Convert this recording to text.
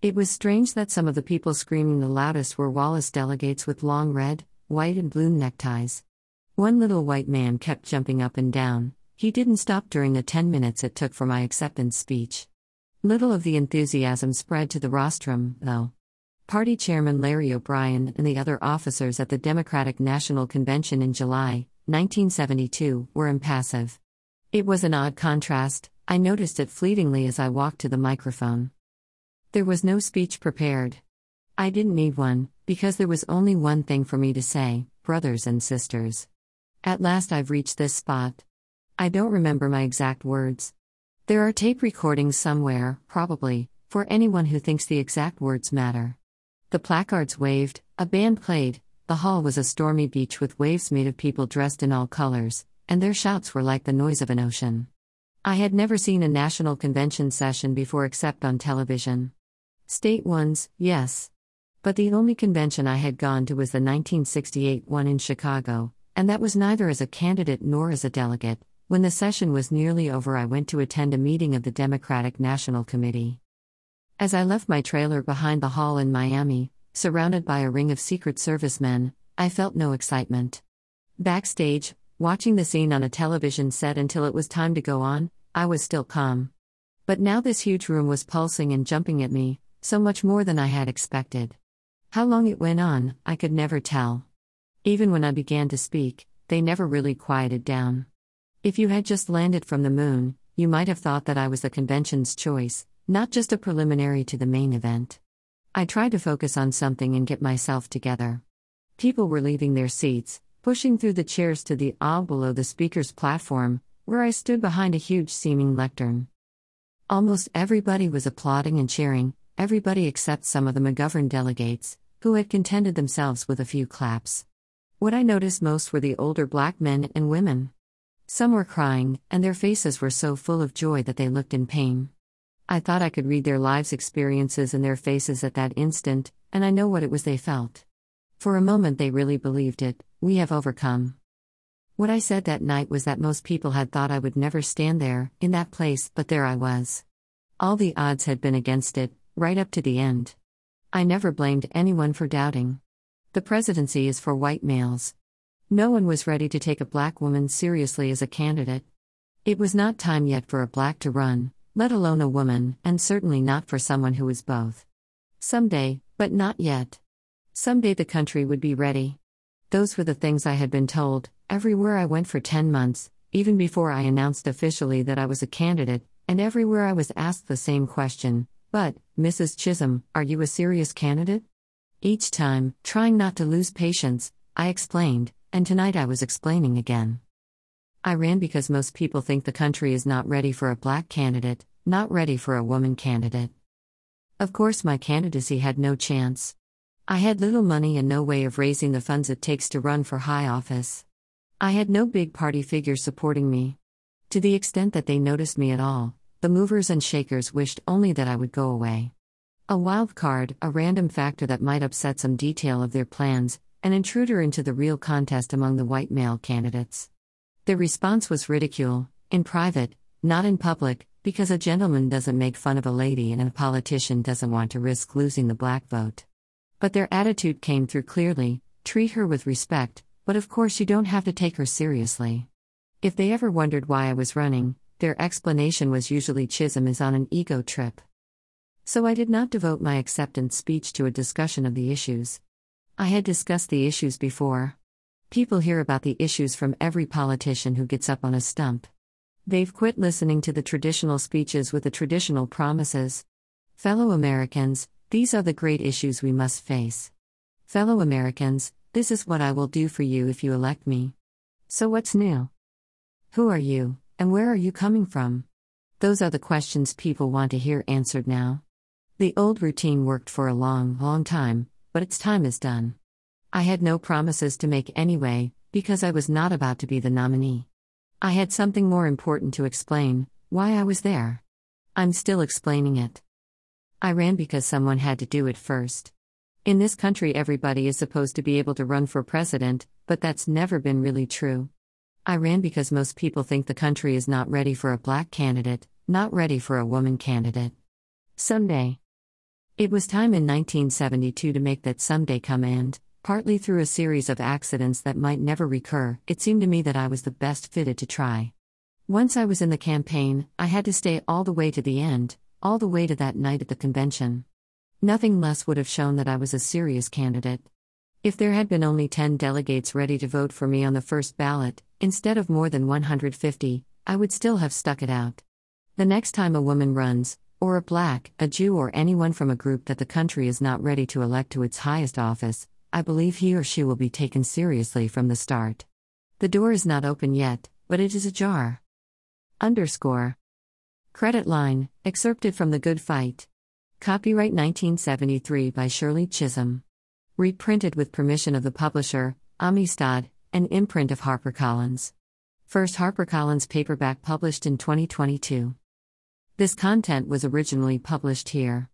It was strange that some of the people screaming the loudest were Wallace delegates with long red, white, and blue neckties. One little white man kept jumping up and down. He didn't stop during the 10 minutes it took for my acceptance speech. Little of the enthusiasm spread to the rostrum, though. Party Chairman Larry O'Brien and the other officers at the Democratic National Convention in July 1972 were impassive. It was an odd contrast, I noticed it fleetingly as I walked to the microphone. There was no speech prepared. I didn't need one, because there was only one thing for me to say brothers and sisters. At last I've reached this spot. I don't remember my exact words. There are tape recordings somewhere, probably, for anyone who thinks the exact words matter. The placards waved, a band played, the hall was a stormy beach with waves made of people dressed in all colors, and their shouts were like the noise of an ocean. I had never seen a national convention session before except on television. State ones, yes. But the only convention I had gone to was the 1968 one in Chicago, and that was neither as a candidate nor as a delegate. When the session was nearly over, I went to attend a meeting of the Democratic National Committee. As I left my trailer behind the hall in Miami, surrounded by a ring of Secret Service men, I felt no excitement. Backstage, watching the scene on a television set until it was time to go on, I was still calm. But now this huge room was pulsing and jumping at me, so much more than I had expected. How long it went on, I could never tell. Even when I began to speak, they never really quieted down. If you had just landed from the moon, you might have thought that I was the convention's choice, not just a preliminary to the main event. I tried to focus on something and get myself together. People were leaving their seats, pushing through the chairs to the aisle below the speaker's platform, where I stood behind a huge seeming lectern. Almost everybody was applauding and cheering, everybody except some of the McGovern delegates, who had contented themselves with a few claps. What I noticed most were the older black men and women. Some were crying, and their faces were so full of joy that they looked in pain. I thought I could read their lives' experiences in their faces at that instant, and I know what it was they felt. For a moment, they really believed it we have overcome. What I said that night was that most people had thought I would never stand there, in that place, but there I was. All the odds had been against it, right up to the end. I never blamed anyone for doubting. The presidency is for white males. No one was ready to take a black woman seriously as a candidate. It was not time yet for a black to run, let alone a woman, and certainly not for someone who was both. Someday, but not yet. Someday the country would be ready. Those were the things I had been told, everywhere I went for 10 months, even before I announced officially that I was a candidate, and everywhere I was asked the same question But, Mrs. Chisholm, are you a serious candidate? Each time, trying not to lose patience, I explained, and tonight I was explaining again. I ran because most people think the country is not ready for a black candidate, not ready for a woman candidate. Of course, my candidacy had no chance. I had little money and no way of raising the funds it takes to run for high office. I had no big party figures supporting me. To the extent that they noticed me at all, the movers and shakers wished only that I would go away. A wild card, a random factor that might upset some detail of their plans, an intruder into the real contest among the white male candidates. Their response was ridicule, in private, not in public, because a gentleman doesn't make fun of a lady and a politician doesn't want to risk losing the black vote. But their attitude came through clearly treat her with respect, but of course, you don't have to take her seriously. If they ever wondered why I was running, their explanation was usually Chisholm is on an ego trip. So I did not devote my acceptance speech to a discussion of the issues. I had discussed the issues before. People hear about the issues from every politician who gets up on a stump. They've quit listening to the traditional speeches with the traditional promises. Fellow Americans, these are the great issues we must face. Fellow Americans, this is what I will do for you if you elect me. So, what's new? Who are you, and where are you coming from? Those are the questions people want to hear answered now. The old routine worked for a long, long time, but its time is done. I had no promises to make anyway, because I was not about to be the nominee. I had something more important to explain why I was there. I'm still explaining it. I ran because someone had to do it first. In this country, everybody is supposed to be able to run for president, but that's never been really true. I ran because most people think the country is not ready for a black candidate, not ready for a woman candidate. Someday. It was time in 1972 to make that someday come and, partly through a series of accidents that might never recur, it seemed to me that I was the best fitted to try. Once I was in the campaign, I had to stay all the way to the end, all the way to that night at the convention. Nothing less would have shown that I was a serious candidate. If there had been only 10 delegates ready to vote for me on the first ballot, instead of more than 150, I would still have stuck it out. The next time a woman runs, or a black, a Jew, or anyone from a group that the country is not ready to elect to its highest office, I believe he or she will be taken seriously from the start. The door is not open yet, but it is ajar. Underscore. Credit line, excerpted from The Good Fight. Copyright 1973 by Shirley Chisholm reprinted with permission of the publisher, Amistad, an imprint of HarperCollins. First HarperCollins paperback published in 2022. This content was originally published here.